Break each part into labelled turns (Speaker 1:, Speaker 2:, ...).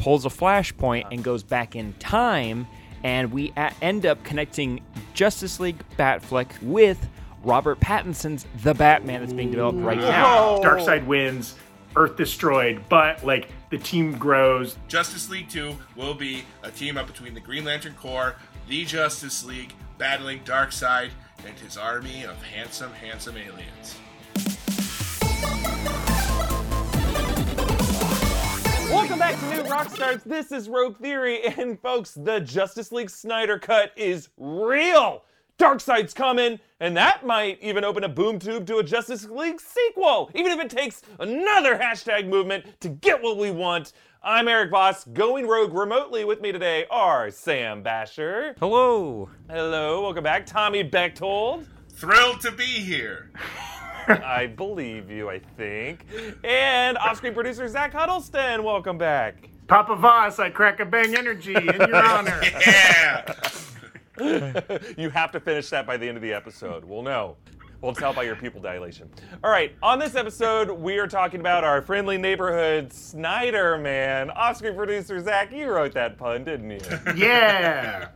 Speaker 1: pulls a flashpoint and goes back in time, and we a- end up connecting Justice League Batfleck with Robert Pattinson's The Batman that's being developed right now.
Speaker 2: Darkseid wins, Earth destroyed, but like the team grows.
Speaker 3: Justice League 2 will be a team up between the Green Lantern Corps, the Justice League, battling Darkseid and his army of handsome, handsome aliens.
Speaker 4: Welcome back to New Rockstars. This is Rogue Theory, and folks, the Justice League Snyder Cut is real. Darkseid's coming, and that might even open a boom tube to a Justice League sequel, even if it takes another hashtag movement to get what we want. I'm Erik Voss, going rogue remotely with me today are Sam Bashor.
Speaker 1: Hello.
Speaker 4: Hello, welcome back. Tommy Bechtold.
Speaker 3: Thrilled to be here.
Speaker 4: I believe you, I think. And off-screen producer Zach Huddleston, welcome back.
Speaker 2: Papa Voss, I crack a bang energy in your honor.
Speaker 3: Yeah!
Speaker 4: you have to finish that by the end of the episode. We'll know. We'll tell by your pupil dilation. All right, on this episode, we are talking about our friendly neighborhood Snyder Man. Off-screen producer Zach, you wrote that pun, didn't you?
Speaker 2: Yeah.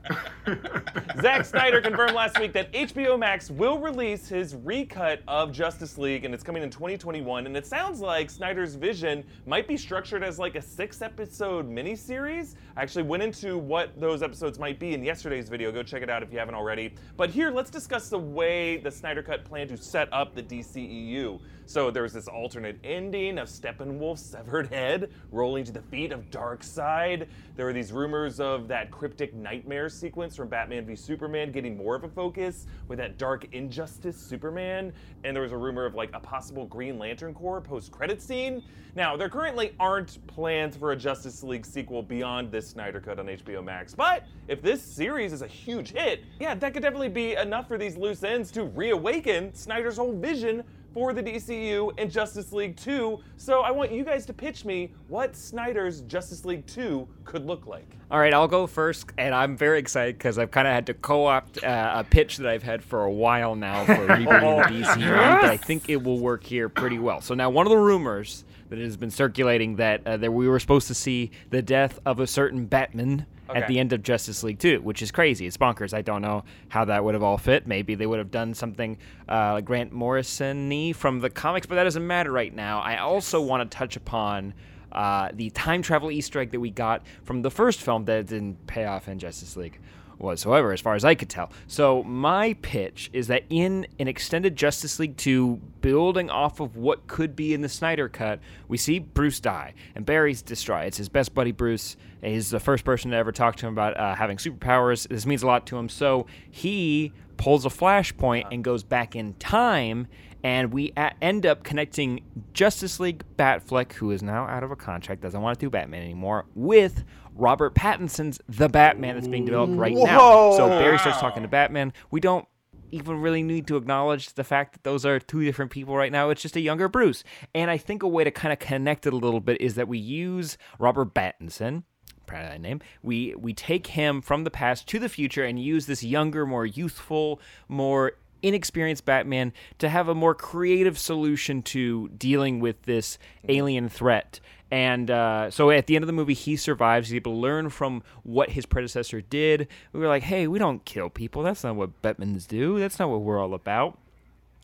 Speaker 4: Zack Snyder confirmed last week that HBO Max will release his recut of Justice League, and it's coming in 2021. And it sounds like Snyder's vision might be structured as like a six-episode miniseries. I actually went into what those episodes might be in yesterday's video. Go check it out if you haven't already. But here, let's discuss the way the Snyder Cut planned to set up the DCEU. So there was this alternate ending of Steppenwolf's severed head rolling to the feet of Darkseid. There were these rumors of that cryptic nightmare sequence from Batman v Superman getting more of a focus with that dark injustice Superman. And there was a rumor of like a possible Green Lantern Corps post-credit scene. Now, there currently aren't plans for a Justice League sequel beyond this Snyder Cut on HBO Max. But if this series is a huge hit, yeah, that could definitely be enough for these loose ends to reawaken Snyder's whole vision for the DCU and Justice League 2. So I want you guys to pitch me what Snyder's Justice League 2 could look like.
Speaker 1: All right, I'll go first, and I'm very excited because I've kind of had to co-opt uh, a pitch that I've had for a while now for rebooting the DCU, but I think it will work here pretty well. So now, one of the rumors that has been circulating that uh, that we were supposed to see the death of a certain Batman at the end of Justice League 2, which is crazy. It's bonkers. I don't know how that would have all fit. Maybe they would have done something uh, Grant Morrison-y from the comics, but that doesn't matter right now. I also want to touch upon uh, the time travel Easter egg that we got from the first film that didn't pay off in Justice League whatsoever, as far as I could tell. So my pitch is that in an extended Justice League 2, building off of what could be in the Snyder cut, we see Bruce die and Barry's distraught. It's his best buddy Bruce. He's the first person to ever talk to him about uh, having superpowers. This means a lot to him. So he pulls a flashpoint and goes back in time and we a- end up connecting Justice League Batfleck, who is now out of a contract, doesn't want to do Batman anymore, with Robert Pattinson's The Batman that's being developed right now. So Barry starts talking to Batman. We don't even really need to acknowledge the fact that those are two different people right now. It's just a younger Bruce. And I think a way to kind of connect it a little bit is that we use Robert Pattinson proud of that name. We we take him from the past to the future and use this younger, more youthful, more inexperienced Batman to have a more creative solution to dealing with this alien threat. And uh, so at the end of the movie, he survives. He's able to learn from what his predecessor did. We were like, hey, we don't kill people. That's not what Batmans do. That's not what we're all about.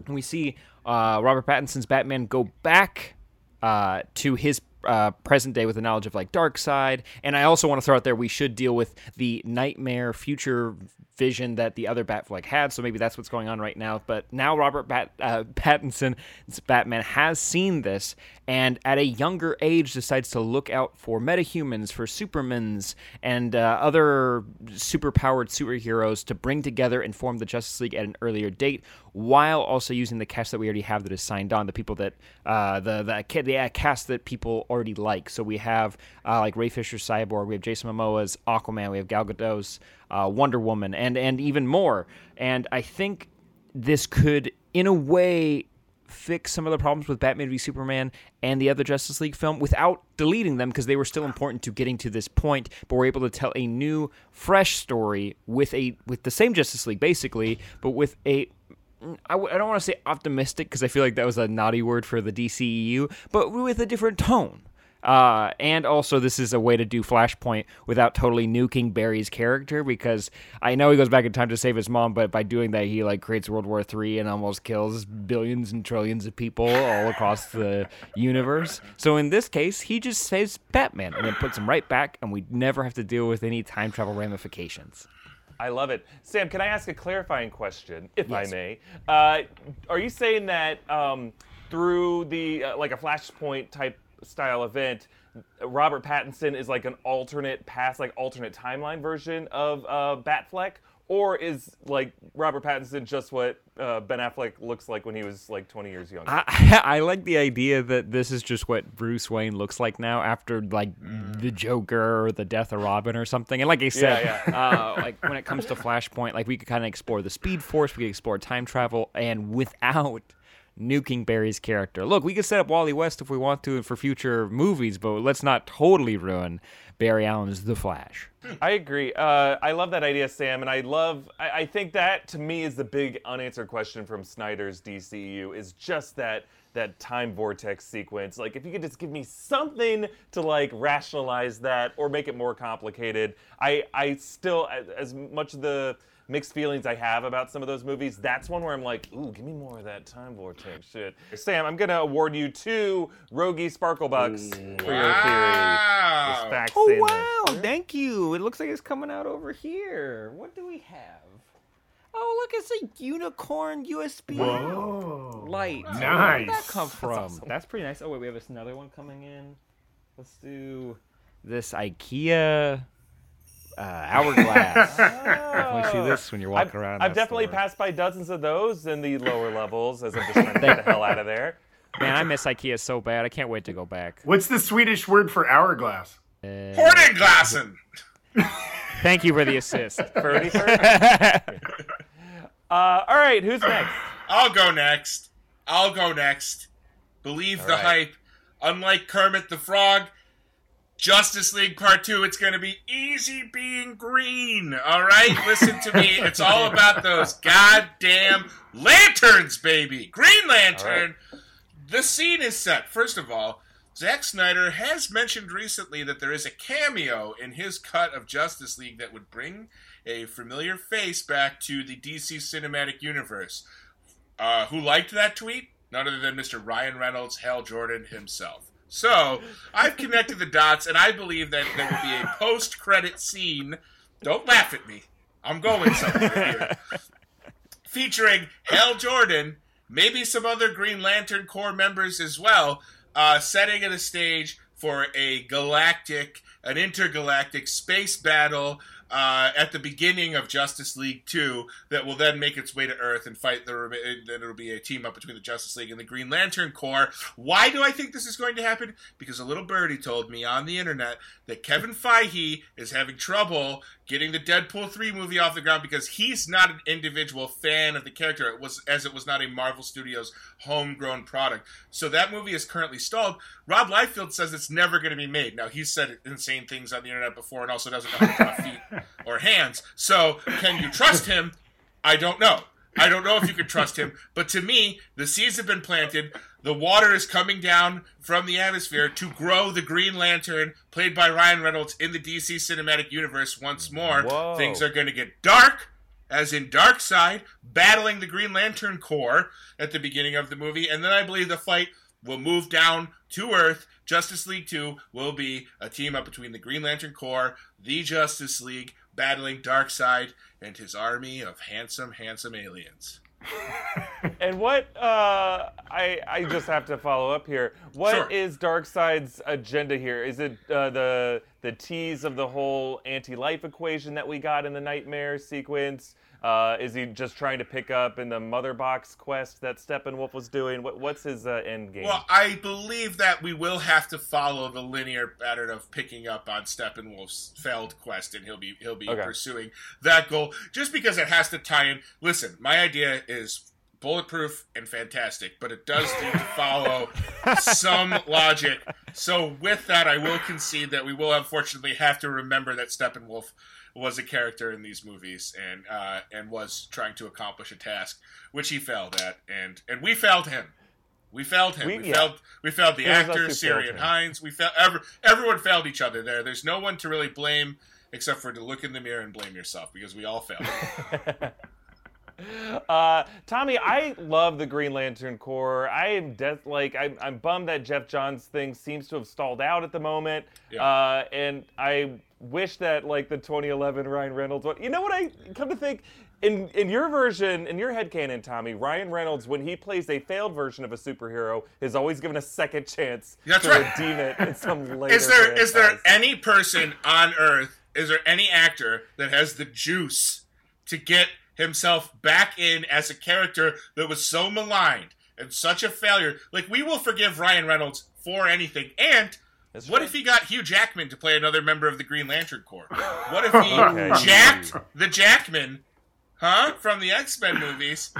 Speaker 1: And we see uh, Robert Pattinson's Batman go back uh, to his uh, present day with the knowledge of like Darkseid. And I also want to throw out there we should deal with the nightmare future vision that the other Batfleck had. So maybe that's what's going on right now. But now Robert Bat- uh, Pattinson's Batman has seen this and at a younger age decides to look out for metahumans, for supermans, and uh, other superpowered superheroes to bring together and form the Justice League at an earlier date, while also using the cast that we already have that is signed on, the people that uh, the the, the uh, cast that people already like. So we have uh, like Ray Fisher's Cyborg, we have Jason Momoa's Aquaman, we have Gal Gadot's uh, Wonder Woman, and and even more. And I think this could, in a way, fix some of the problems with Batman v Superman and the other Justice League film without deleting them because they were still important to getting to this point. But we're able to tell a new, fresh story with a with the same Justice League basically, but with a I, w- I don't want to say optimistic because I feel like that was a naughty word for the DCEU, but with a different tone. Uh, and also, this is a way to do Flashpoint without totally nuking Barry's character because I know he goes back in time to save his mom, but by doing that, he like creates World War III and almost kills billions and trillions of people all across the universe. So in this case, he just saves Batman and then puts him right back, and we never have to deal with any time travel ramifications.
Speaker 4: I love it. Sam, can I ask a clarifying question, if
Speaker 1: Yes.
Speaker 4: I may? Uh, are you saying that um, through the uh, like a Flashpoint type style event, Robert Pattinson is like an alternate past, like alternate timeline version of uh, Batfleck, or is like Robert Pattinson just what uh, Ben Affleck looks like when he was like 20 years younger?
Speaker 1: I, I like the idea that this is just what Bruce Wayne looks like now after like the Joker or the death of Robin or something. And like I said,
Speaker 4: Yeah,
Speaker 1: Uh, like when it comes to Flashpoint, like we could kind of explore the Speed Force, we could explore time travel, and without nuking Barry's character. Look, we could set up Wally West if we want to for future movies, but let's not totally ruin Barry Allen's The Flash.
Speaker 4: I agree. Uh, I love that idea, Sam, and I love. I, I think that to me is the big unanswered question from Snyder's DCU is just that that time vortex sequence. Like, if you could just give me something to like rationalize that or make it more complicated. I I still as, as much of the mixed feelings I have about some of those movies, that's one where I'm like, ooh, give me more of that time vortex shit. Sam, I'm gonna award you two Rogie Sparklebucks for your theory.
Speaker 3: Wow.
Speaker 4: There's facts
Speaker 1: Oh
Speaker 4: in
Speaker 1: wow!
Speaker 4: this.
Speaker 1: Thank you. It looks like it's coming out over here. What do we have? Oh, look! It's a unicorn USB
Speaker 2: Whoa.
Speaker 1: light. Nice. Where did that come from? That's, pretty nice. Oh wait, we have another one coming in. Let's do this IKEA uh, hourglass. Definitely see this when you're walking
Speaker 4: I've,
Speaker 1: around.
Speaker 4: I've definitely
Speaker 1: store.
Speaker 4: passed by dozens of those in the lower levels as I'm just trying to get the hell out of there.
Speaker 1: Man, I miss IKEA so bad. I can't wait to go back.
Speaker 2: What's the Swedish word for hourglass?
Speaker 3: Hornenglassen.
Speaker 1: Thank you for the assist.
Speaker 4: Birdie first. Uh, all right, who's next?
Speaker 3: I'll go next. I'll go next. Believe the
Speaker 4: right.
Speaker 3: hype. Unlike Kermit the Frog, Justice League Part 2, it's going to be easy being green. All right? Listen to me. It's all about those goddamn lanterns, baby. Green Lantern. The scene is set. First of all, Zack Snyder has mentioned recently that there is a cameo in his cut of Justice League that would bring a familiar face back to the DC cinematic universe. Uh, who liked that tweet? None other than Mr. Ryan Reynolds, Hal Jordan himself. So I've connected the dots, and I believe that there will be a post-credit scene. Don't laugh at me. I'm going somewhere here. Featuring Hal Jordan, maybe some other Green Lantern Corps members as well, uh, setting at a stage for a galactic, an intergalactic space battle uh, at the beginning of Justice League 2 that will then make its way to Earth and fight the. rema- Then it'll be a team up between the Justice League and the Green Lantern Corps. Why do I think this is going to happen? Because a little birdie told me on the internet that Kevin Feige is having trouble getting the Deadpool 3 movie off the ground because he's not an individual fan of the character. It was as it was not a Marvel Studios homegrown product. So that movie is currently stalled. Rob Liefeld says it's never going to be made. Now he's said insane things on the internet before and also doesn't know how to feet or hands. So can you trust him? I don't know. I don't know if you can trust him, but to me, the seeds have been planted. The water is coming down from the atmosphere to grow the Green Lantern, played by Ryan Reynolds, in the DC cinematic universe once more.
Speaker 4: Whoa.
Speaker 3: Things are going to get dark, as in Darkseid, battling the Green Lantern Corps at the beginning of the movie, and then I believe the fight will move down to Earth. Justice League 2 will be a team up between the Green Lantern Corps, the Justice League, battling Darkseid and his army of handsome, handsome aliens.
Speaker 4: And what uh, I I just have to follow up here. What is
Speaker 3: Sure.
Speaker 4: Darkseid's agenda here? Is it uh, the the tease of the whole anti-life equation that we got in the nightmare sequence? Uh, is he just trying to pick up in the mother box quest that Steppenwolf was doing? What, what's his uh, end game?
Speaker 3: Well, I believe that we will have to follow the linear pattern of picking up on Steppenwolf's failed quest, and he'll be he'll be
Speaker 4: Okay.
Speaker 3: pursuing that goal just because it has to tie in. Listen, my idea is bulletproof and fantastic, but it does need to follow some logic. So, with that, I will concede that we will unfortunately have to remember that Steppenwolf was a character in these movies and uh, and was trying to accomplish a task which he failed at, and and we failed him. We failed him.
Speaker 4: We-
Speaker 3: We,
Speaker 4: yeah.
Speaker 3: failed. We failed the
Speaker 4: It
Speaker 3: actor,
Speaker 4: Ciarán.
Speaker 3: Hinds. We failed. Every, everyone failed each other there. There's no one to really blame except for to look in the mirror and blame yourself because we all failed.
Speaker 4: Uh, Tommy, I love the Green Lantern Corps. I am de- like I'm, I'm bummed that Geoff Johns thing seems to have stalled out at the moment.
Speaker 3: Yeah.
Speaker 4: Uh, and I wish that like the 2011 Ryan Reynolds one. You know what I come to think? In in your version, in your headcanon, Tommy, Ryan Reynolds, when he plays a failed version of a superhero, is always given a second chance
Speaker 3: That's
Speaker 4: to
Speaker 3: right.
Speaker 4: redeem it in some later.
Speaker 3: is there is there
Speaker 4: franchise.
Speaker 3: any person on Earth? Is there any actor that has the juice to get himself back in as a character that was so maligned and such a failure? Like we will forgive Ryan Reynolds for anything. And
Speaker 4: That's
Speaker 3: what
Speaker 4: true.
Speaker 3: if he got Hugh Jackman to play another member of the Green Lantern Corps? What if he
Speaker 4: Okay.
Speaker 3: jacked the Jackman, huh, from the X Men movies,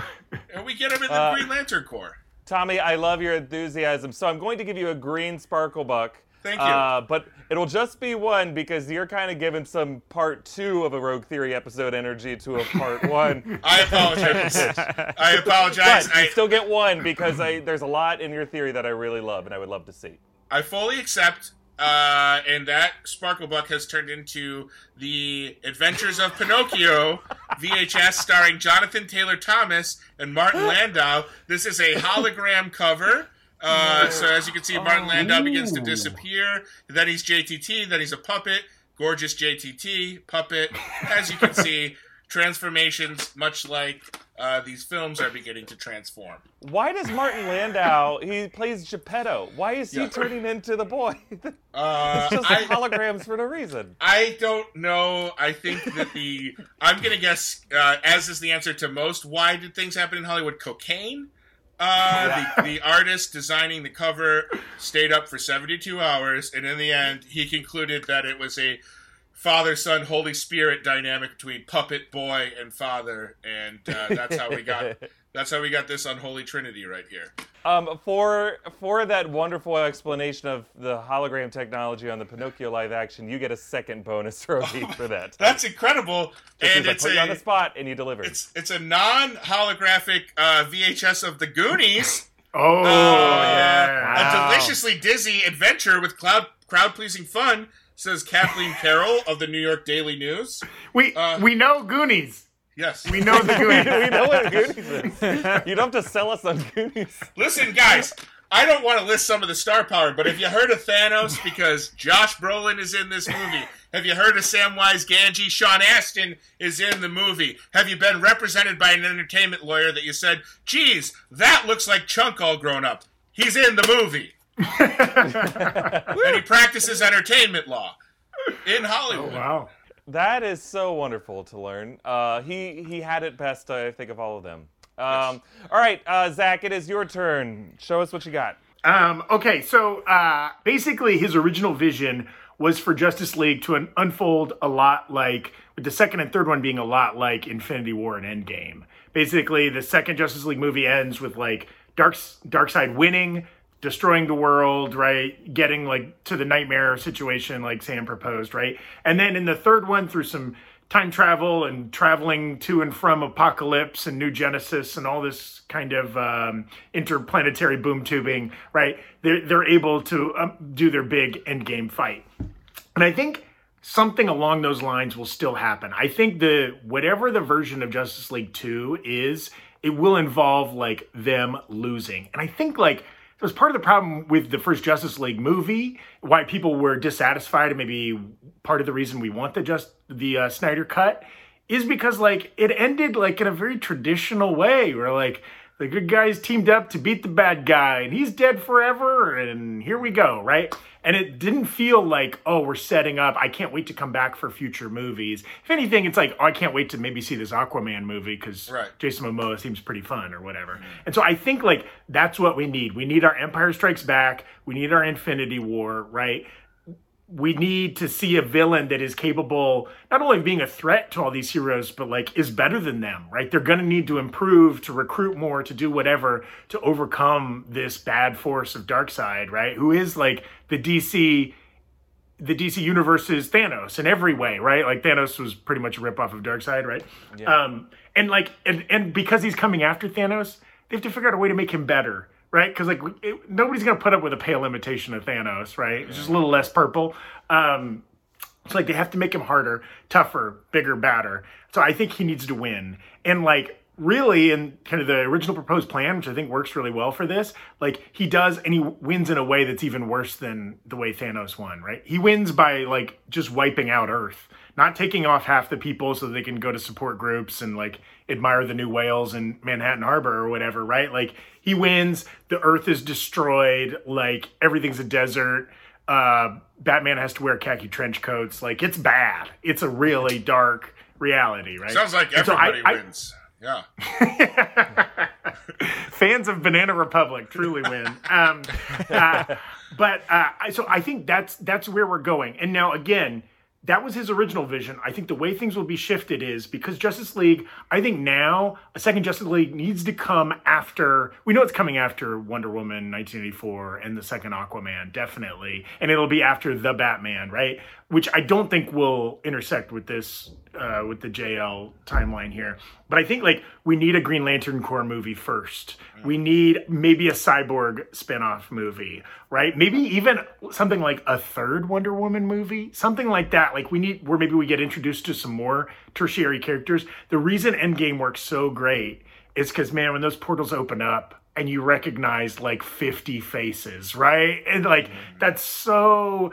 Speaker 3: and we get him in the
Speaker 4: Uh,
Speaker 3: Green Lantern Corps?
Speaker 4: Tommy, I love your enthusiasm. So I'm going to give you a green sparkle buck.
Speaker 3: Thank you.
Speaker 4: Uh, but it'll just be one because you're kind of giving some part two of a Rogue Theory episode energy to a part one.
Speaker 3: I apologize. I apologize.
Speaker 4: but
Speaker 3: I,
Speaker 4: still get one because I, there's a lot in your theory that I really love and I would love to see.
Speaker 3: I fully accept. Uh, and that sparkle Sparklebuck has turned into the Adventures of Pinocchio VHS starring Jonathan Taylor Thomas and Martin Landau. This is a hologram cover. Uh, so as you can see, Martin Landau begins to disappear. Then he's JTT. Then he's a puppet. Gorgeous JTT puppet. As you can see, transformations, much like uh, these films, are beginning to transform.
Speaker 4: Why does Martin Landau, he plays Geppetto, why is he
Speaker 3: Yeah.
Speaker 4: turning into the boy?
Speaker 3: Uh,
Speaker 4: it's just
Speaker 3: I-
Speaker 4: holograms for no reason.
Speaker 3: I don't know. I think that the I'm gonna guess, uh, as is the answer to most. Why did things happen in Hollywood? Cocaine. Uh, the, the artist designing the cover stayed up for 72 hours, and in the end, he concluded that it was a father, son, Holy Spirit dynamic between puppet boy and father, and uh, that's how we got that's how we got this unholy trinity right here.
Speaker 4: Um, for for that wonderful explanation of the hologram technology on the Pinocchio live action, you get a second bonus trophy for that.
Speaker 3: That's incredible,
Speaker 4: Just
Speaker 3: and
Speaker 4: means I
Speaker 3: it's
Speaker 4: put you on
Speaker 3: a
Speaker 4: the spot and you delivered.
Speaker 3: it's it's a non holographic uh, VHS of the Goonies.
Speaker 2: Oh,
Speaker 3: Uh,
Speaker 2: yeah.
Speaker 3: A deliciously dizzy adventure with cloud crowd pleasing fun, says Kathleen Carroll of the New York Daily News.
Speaker 2: We
Speaker 3: uh,
Speaker 2: we know Goonies.
Speaker 3: Yes.
Speaker 2: We know the Goonies.
Speaker 4: we know what Goonies is. You don't have to sell us on Goonies.
Speaker 3: Listen, guys, I don't want to list some of the star power, but have you heard of Thanos? Because Josh Brolin is in this movie. Have you heard of Samwise Gamgee? Sean Astin is in the movie. Have you been represented by an entertainment lawyer that you said, geez, that looks like Chunk all grown up? He's in the movie. and he practices entertainment law in Hollywood.
Speaker 2: Oh, wow.
Speaker 4: That is so wonderful to learn. Uh, he he had it best, I think, of all of them. Um, all right, uh, Zach, it is your turn. Show us what you got.
Speaker 2: Um, okay, so uh, basically, his original vision was for Justice League to un- unfold a lot like, with the second and third one being a lot like Infinity War and Endgame. Basically, the second Justice League movie ends with like Dark Darkseid winning, destroying the world, right? Getting like to the nightmare situation like Sam proposed, right? And then in the third one, through some time travel and traveling to and from Apokolips and New Genesis and all this kind of um, interplanetary boom tubing, right? They're they're able to um, do their big end game fight, and I think something along those lines will still happen. I think the whatever the version of Justice League two is, it will involve like them losing, and I think like it was part of the problem with the first Justice League movie, why people were dissatisfied, and maybe part of the reason we want the just the uh, Snyder cut is because like it ended like in a very traditional way, where like the good guys teamed up to beat the bad guy, and he's dead forever, and here we go, right? And it didn't feel like, oh, we're setting up. I can't wait to come back for future movies. If anything, it's like, oh, I can't wait to maybe see this Aquaman movie because
Speaker 3: Right.
Speaker 2: Jason Momoa seems pretty fun or whatever. And so I think like that's what we need. We need our Empire Strikes Back. We need our Infinity War, right? We need to see a villain that is capable not only of being a threat to all these heroes, but like is better than them, right? They're going to need to improve, to recruit more, to do whatever to overcome this bad force of Darkseid, right? Who is like the DC the DC universe's Thanos in every way, right? Like Thanos was pretty much a ripoff of Darkseid, right? Um, and like, and and because he's coming after Thanos, they have to figure out a way to make him better, right? Because like it, nobody's gonna put up with a pale imitation of Thanos, right? It's just a little less purple. Um, it's like they have to make him harder, tougher, bigger, badder. So I think he needs to win. And like really in kind of the original proposed plan, which I think works really well for this, like he does and he wins in a way that's even worse than the way Thanos won, right? He wins by like just wiping out Earth, not taking off half the people so they can go to support groups and like admire the new whales in Manhattan Harbor or whatever, right? Like he wins, the Earth is destroyed, like everything's a desert. Uh, Batman has to wear khaki trench coats. Like it's bad. It's a really dark reality, right?
Speaker 3: Sounds like
Speaker 2: And so I-
Speaker 3: everybody
Speaker 2: I-
Speaker 3: wins. Yeah.
Speaker 2: fans of Banana Republic truly win. Um, uh, but uh, so I think that's that's where we're going. And now again, that was his original vision. I think the way things will be shifted is because Justice League. I think now a second Justice League needs to come after. We know it's coming after Wonder Woman 1984 and the second Aquaman, definitely, and it'll be after the Batman, right? Which I don't think will intersect with this uh, with the JL timeline here. But I think like we need a Green Lantern Corps movie first. We need maybe a cyborg spin-off movie, right? Maybe even something like a third Wonder Woman movie, something like that. Like we need where maybe we get introduced to some more tertiary characters. The reason Endgame works so great is because man, when those portals open up and you recognize like 50 faces, right? And like that's so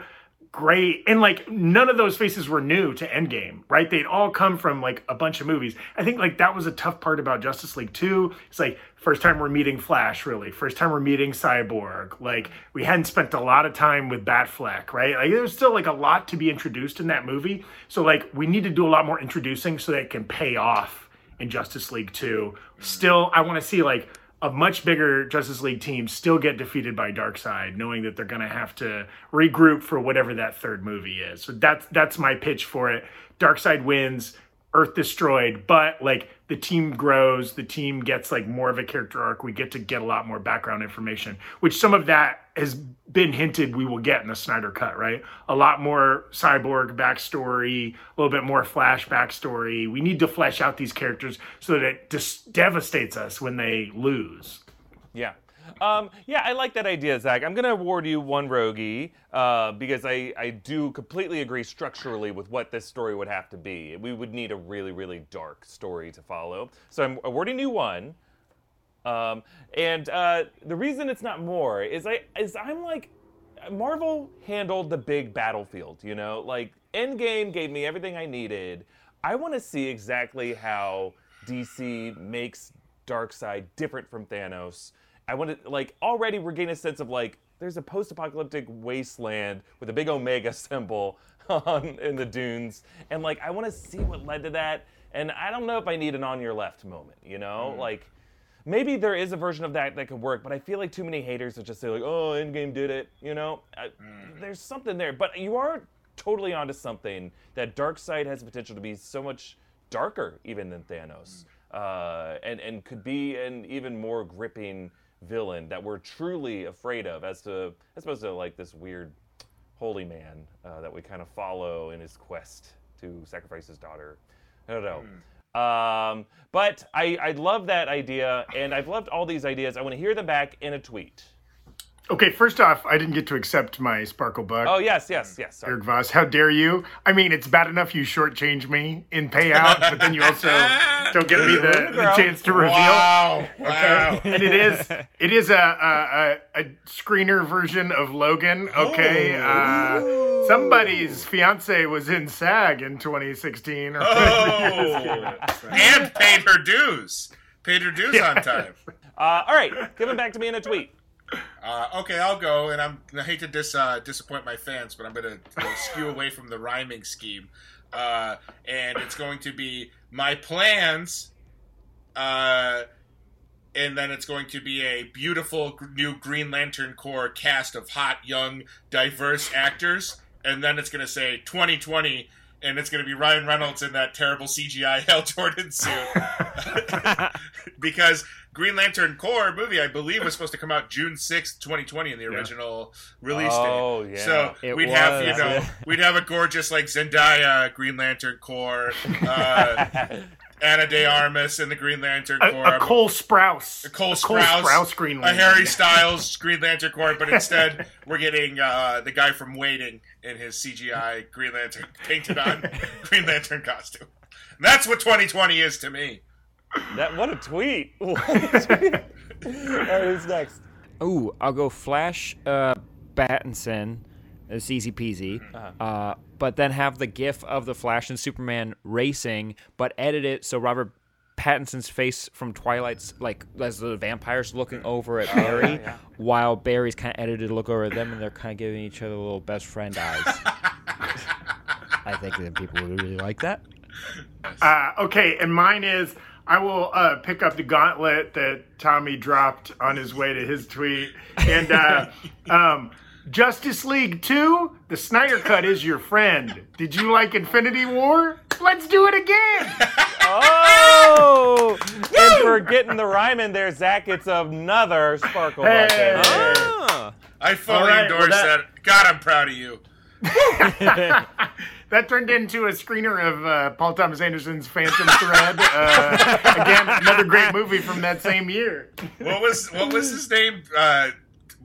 Speaker 2: great. And like none of those faces were new to Endgame, right? They'd all come from like a bunch of movies. I think like that was a tough part about Justice League 2. It's like first time we're meeting Flash, really. First time we're meeting Cyborg. Like we hadn't spent a lot of time with Batfleck, right? Like there's still like a lot to be introduced in that movie. So like we need to do a lot more introducing so that it can pay off in Justice League 2. Still, I want to see like a much bigger Justice League team still get defeated by Darkseid, knowing that they're going to have to regroup for whatever that third movie is. So that's that's my pitch for it. Darkseid wins, Earth destroyed, but like the team grows, the team gets like more of a character arc. We get to get a lot more background information, which some of that has been hinted we will get in the Snyder cut, right? A lot more cyborg backstory, a little bit more Flash backstory. We need to flesh out these characters so that it just devastates us when they lose.
Speaker 4: Yeah. Um, yeah, I like that idea, Zach. I'm going to award you one Rogie uh, because I, I do completely agree structurally with what this story would have to be. We would need a really, really dark story to follow. So I'm awarding you one. Um, and uh, the reason it's not more is I is I'm like Marvel handled the big battlefield, you know? Like Endgame gave me everything I needed. I want to see exactly how DC makes Darkseid different from Thanos. I want to like already we're getting a sense of like there's a post-apocalyptic wasteland with a big omega symbol on in the dunes. And like I want to see what led to that. And I don't know if I need an on your left moment, you know? Mm-hmm. Like maybe there is a version of that that could work, but I feel like too many haters would just say like, "Oh, Endgame did it," you know. I, mm. There's something there, but you are totally onto something. That Darkseid has the potential to be so much darker even than Thanos, mm. uh, and and could be an even more gripping villain that we're truly afraid of, as to as opposed to like this weird holy man uh, that we kind of follow in his quest to sacrifice his daughter. I don't know. Um, but I, I love that idea, and I've loved all these ideas. I want to hear them back in a tweet.
Speaker 2: Okay, first off, I didn't get to accept my Sparkle Buck.
Speaker 4: Oh yes, yes, yes. Sorry.
Speaker 2: Erik Voss, how dare you? I mean, it's bad enough you shortchange me in payout, but then you also don't give me the, the chance to reveal.
Speaker 3: Wow. Wow.
Speaker 2: And it is it is a a, a, a screener version of Logan. Okay, uh, somebody's fiance was in SAG in 2016. Or
Speaker 3: Oh. and paid her dues. Paid her dues on time.
Speaker 4: Uh, all right, give them back to me in a tweet.
Speaker 3: Uh, okay, I'll go, and I'm I hate to dis, uh, disappoint my fans, but I'm gonna go skew away from the rhyming scheme, uh, and it's going to be my plans, uh, and then it's going to be a beautiful new Green Lantern Corps cast of hot, young, diverse actors, and then it's gonna say 2020. And it's going to be Ryan Reynolds in that terrible CGI Hal Jordan suit. because Green Lantern Corps movie, I believe, was supposed to come out June sixth, 2020 in the original release
Speaker 4: Oh,
Speaker 3: date.
Speaker 4: yeah.
Speaker 3: So
Speaker 1: It
Speaker 3: we'd have, you know, we'd have a gorgeous like Zendaya Green Lantern Corps. Uh, Ana de Armas in the Green Lantern
Speaker 2: A,
Speaker 3: Corps.
Speaker 2: a Cole Sprouse.
Speaker 3: A Cole
Speaker 2: A
Speaker 3: Sprouse,
Speaker 2: Sprouse Green
Speaker 3: a Harry Styles Green Lantern Corps, but instead we're getting uh, the guy from Waiting in his CGI Green Lantern painted on Green Lantern costume. And that's what 2020 is to me.
Speaker 4: That what a tweet! What a tweet. All right, who's next?
Speaker 1: Ooh, I'll go Flash uh, Battinson. It's easy peasy.
Speaker 4: Uh-huh.
Speaker 1: uh but then have the gif of the Flash and Superman racing, but edit it so Robert Pattinson's face from Twilight's like as the vampires looking over at Barry,
Speaker 4: Oh, yeah.
Speaker 1: while Barry's kind of edited to look over at them, and they're kind of giving each other little best friend eyes. I think that people would really like that.
Speaker 2: Uh, okay, and mine is I will uh, pick up the gauntlet that Tommy dropped on his way to his tweet. And uh, um, Justice League 2, the Snyder Cut is your friend. Did you like Infinity War? Let's do it again.
Speaker 4: Oh! and for getting the rhyme in there, Zach gets another sparkle
Speaker 2: Hey.
Speaker 4: bucket.
Speaker 1: Ah.
Speaker 3: I fully
Speaker 2: All right, well,
Speaker 3: endorse
Speaker 2: that-
Speaker 3: that... God, I'm proud of you.
Speaker 2: That turned into a screener of uh, Paul Thomas Anderson's Phantom Thread. Uh, again, another great movie from that same year.
Speaker 3: What was what was his name? Uh,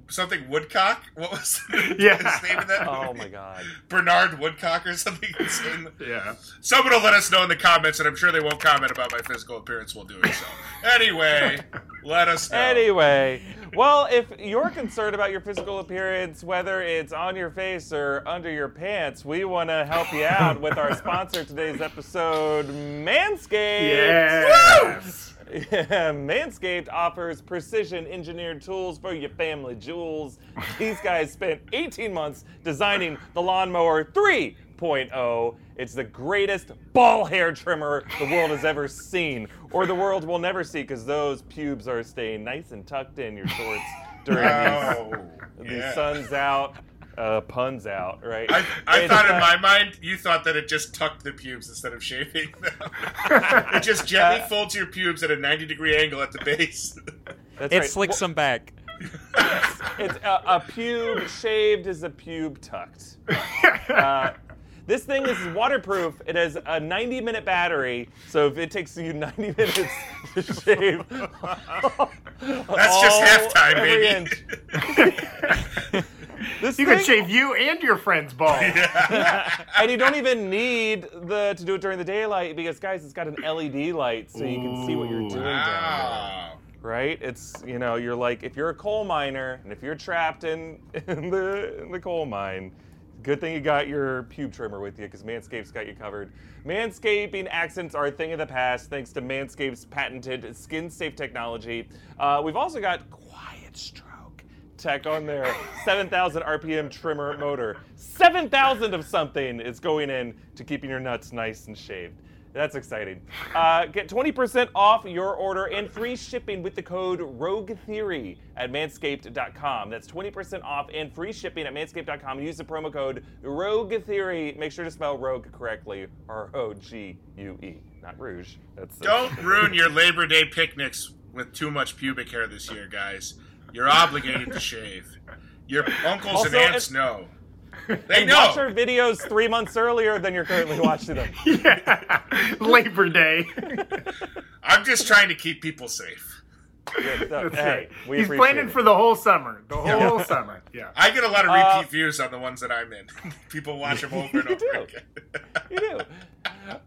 Speaker 3: something Woodcock. What was
Speaker 2: Yeah.
Speaker 3: his name in that? Movie?
Speaker 4: Oh my god.
Speaker 3: Bernard Woodcock or something insane.
Speaker 2: Yeah.
Speaker 3: Someone will let us know in the comments, and I'm sure they won't comment about my physical appearance while doing so. Anyway, let us know.
Speaker 4: Anyway, well, if you're concerned about your physical appearance, whether it's on your face or under your pants, we want to help you out with our sponsor today's episode, Manscaped.
Speaker 2: Yes.
Speaker 4: Manscaped offers precision engineered tools for your family jewels. These guys spent 18 months designing the Lawnmower 3.0. It's the greatest ball hair trimmer the world has ever seen, or the world will never see, because those pubes are staying nice and tucked in your shorts during
Speaker 3: Oh,
Speaker 4: these, these
Speaker 3: yeah.
Speaker 4: sun's out, uh, puns out, right?
Speaker 3: I, I thought in
Speaker 4: uh,
Speaker 3: my mind, you thought that it just tucked the pubes instead of shaving them. it just gently
Speaker 4: Uh,
Speaker 3: folds your pubes at a 90 degree angle at the base.
Speaker 4: that's
Speaker 1: It
Speaker 4: right.
Speaker 1: slicks them back.
Speaker 4: It's a, a pube shaved is a pube tucked. Uh, this thing is waterproof. It has a 90 minute battery, so if it takes you 90 minutes to shave,
Speaker 3: That's just
Speaker 4: all-
Speaker 3: halftime, baby.
Speaker 4: This
Speaker 2: You
Speaker 4: thing,
Speaker 2: could shave you and your friend's balls.
Speaker 4: and you don't even need the to do it during the daylight because guys, it's got an LED light, so you can see what you're
Speaker 2: Ooh.
Speaker 4: doing down there.
Speaker 3: Wow.
Speaker 4: right? It's you know you're like if you're a coal miner and if you're trapped in in the in the coal mine, good thing you got your pube trimmer with you because Manscaped's got you covered. Manscaping accents are a thing of the past thanks to Manscaped's patented skin-safe technology. Uh, we've also got quiet stroke tech on there. 7,000 RPM trimmer motor. 7,000 of something is going in to keeping your nuts nice and shaved. That's exciting. Uh, get 20% off your order and free shipping with the code Rogue Theory at manscaped.com. That's 20% off and free shipping at manscaped.com. Use the promo code Rogue Theory. Make sure to spell Rogue correctly. R O G U E, not Rouge. That's
Speaker 3: Don't ruin your Labor Day picnics with too much pubic hair this year, guys. You're obligated to shave. Your uncles
Speaker 4: Also,
Speaker 3: and aunts know. They
Speaker 4: And watch our videos three months earlier than you're currently watching them.
Speaker 2: yeah. Labor Day.
Speaker 3: I'm just trying to keep people safe.
Speaker 4: Good stuff. Hey,
Speaker 2: right.
Speaker 4: we
Speaker 2: He's planning
Speaker 4: it.
Speaker 2: for the whole summer. The whole summer. Yeah.
Speaker 3: I get a lot of
Speaker 4: Uh,
Speaker 3: repeat views on the ones that I'm in. People watch them over and over
Speaker 4: do.
Speaker 3: again.
Speaker 4: You do.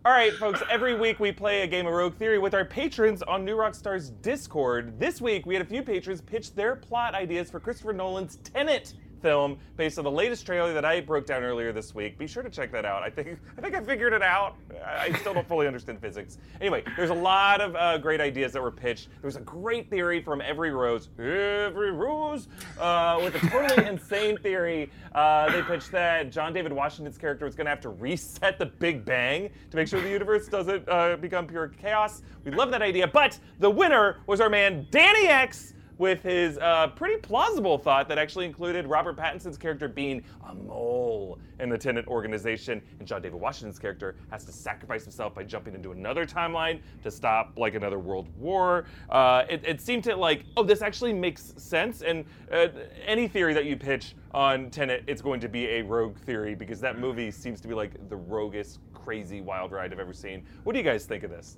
Speaker 4: All right, folks. Every week we play a game of Rogue Theory with our patrons on New Rockstar's Discord. This week we had a few patrons pitch their plot ideas for Christopher Nolan's Tenet film based on the latest trailer that I broke down earlier this week. Be sure to check that out. I think I think I figured it out. I still don't fully understand physics. Anyway, there's a lot of uh, great ideas that were pitched. There was a great theory from Every Rose, Every Rose, uh, with a totally insane theory. Uh, they pitched that John David Washington's character was going to have to reset the Big Bang to make sure the universe doesn't uh, become pure chaos. We love that idea, but the winner was our man Danny X with his uh, pretty plausible thought that actually included Robert Pattinson's character being a mole in the Tenet organization, and John David Washington's character has to sacrifice himself by jumping into another timeline to stop like another world war. Uh, it, it seemed to like, oh, this actually makes sense, and uh, any theory that you pitch on Tenet, it's going to be a rogue theory because that movie seems to be like the roguest, crazy wild ride I've ever seen. What do you guys think of this?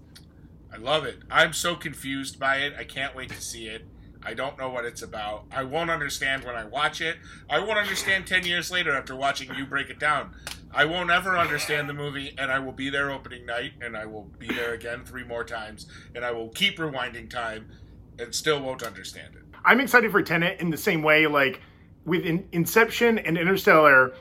Speaker 3: I love it. I'm so confused by it. I can't wait to see it. I don't know what it's about. I won't understand when I watch it. I won't understand 10 years later after watching you break it down. I won't ever understand the movie, and I will be there opening night, and I will be there again three more times, and I will keep rewinding time, and still won't understand it.
Speaker 2: I'm excited for Tenet in the same way, like with in- Inception and Interstellar.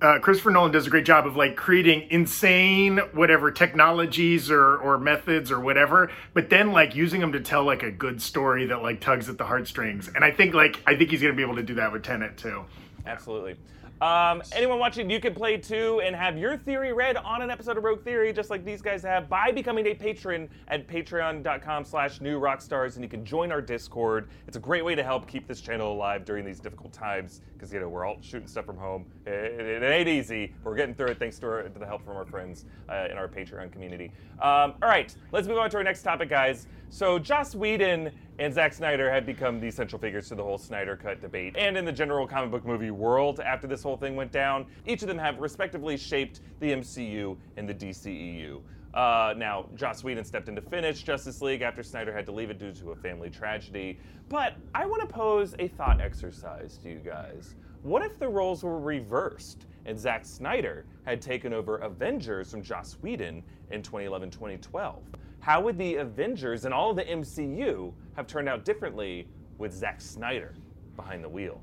Speaker 2: Uh, Christopher Nolan does a great job of like creating insane whatever technologies or or methods or whatever, but then like using them to tell like a good story that like tugs at the heartstrings. And I think like I think he's gonna be able to do that with Tenet too.
Speaker 4: Absolutely. Um, anyone watching, you can play too and have your theory read on an episode of Rogue Theory, just like these guys have, by becoming a patron at patreon.com slash new rockstars, and you can join our Discord. It's a great way to help keep this channel alive during these difficult times, because, you know, we're all shooting stuff from home. It, it, it ain't easy. but We're getting through it thanks to, our, to the help from our friends uh, in our Patreon community. Um, all right, let's move on to our next topic, guys. So, Joss Whedon and Zack Snyder have become the central figures to the whole Snyder Cut debate. And in the general comic book movie world, after this whole thing went down, each of them have respectively shaped the MCU and the DCEU. Uh, now, Joss Whedon stepped in to finish Justice League after Snyder had to leave it due to a family tragedy. But I want to pose a thought exercise to you guys. What if the roles were reversed and Zack Snyder had taken over Avengers from Joss Whedon in 2011 2012? How would the Avengers and all of the MCU have turned out differently with Zack Snyder behind the wheel?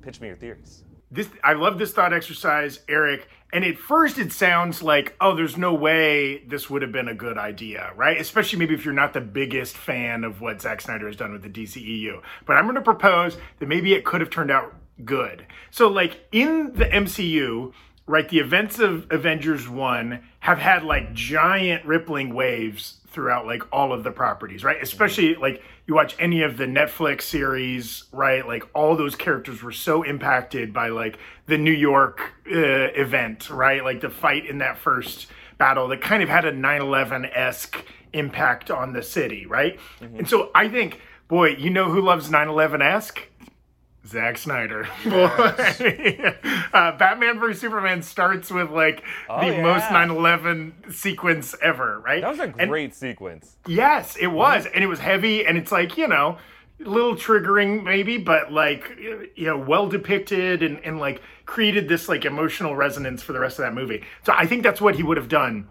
Speaker 4: Pitch me your theories.
Speaker 2: This I love this thought exercise, Erik. And at first it sounds like, oh, there's no way this would have been a good idea, right? Especially maybe if you're not the biggest fan of what Zack Snyder has done with the DCEU. But I'm gonna propose that maybe it could have turned out good. So like in the MCU, right, the events of Avengers 1 have had like giant rippling waves throughout like all of the properties, right? Especially like you watch any of the Netflix series, right? Like all those characters were so impacted by like the New York uh, event, right? Like the fight in that first battle that kind of had a 9/11 esque impact on the city, right? And so I think, boy, you know who loves 9/11 esque? Zack Snyder. uh, Batman vs Superman starts with like
Speaker 4: Oh,
Speaker 2: the
Speaker 4: yeah.
Speaker 2: most 9/11 sequence ever, right?
Speaker 4: That was a
Speaker 2: And-
Speaker 4: great sequence.
Speaker 2: Yes, it was, and it was heavy, and it's like you know, a little triggering maybe, but like you know, well depicted and and like created this like emotional resonance for the rest of that movie. So I think that's what he would have done.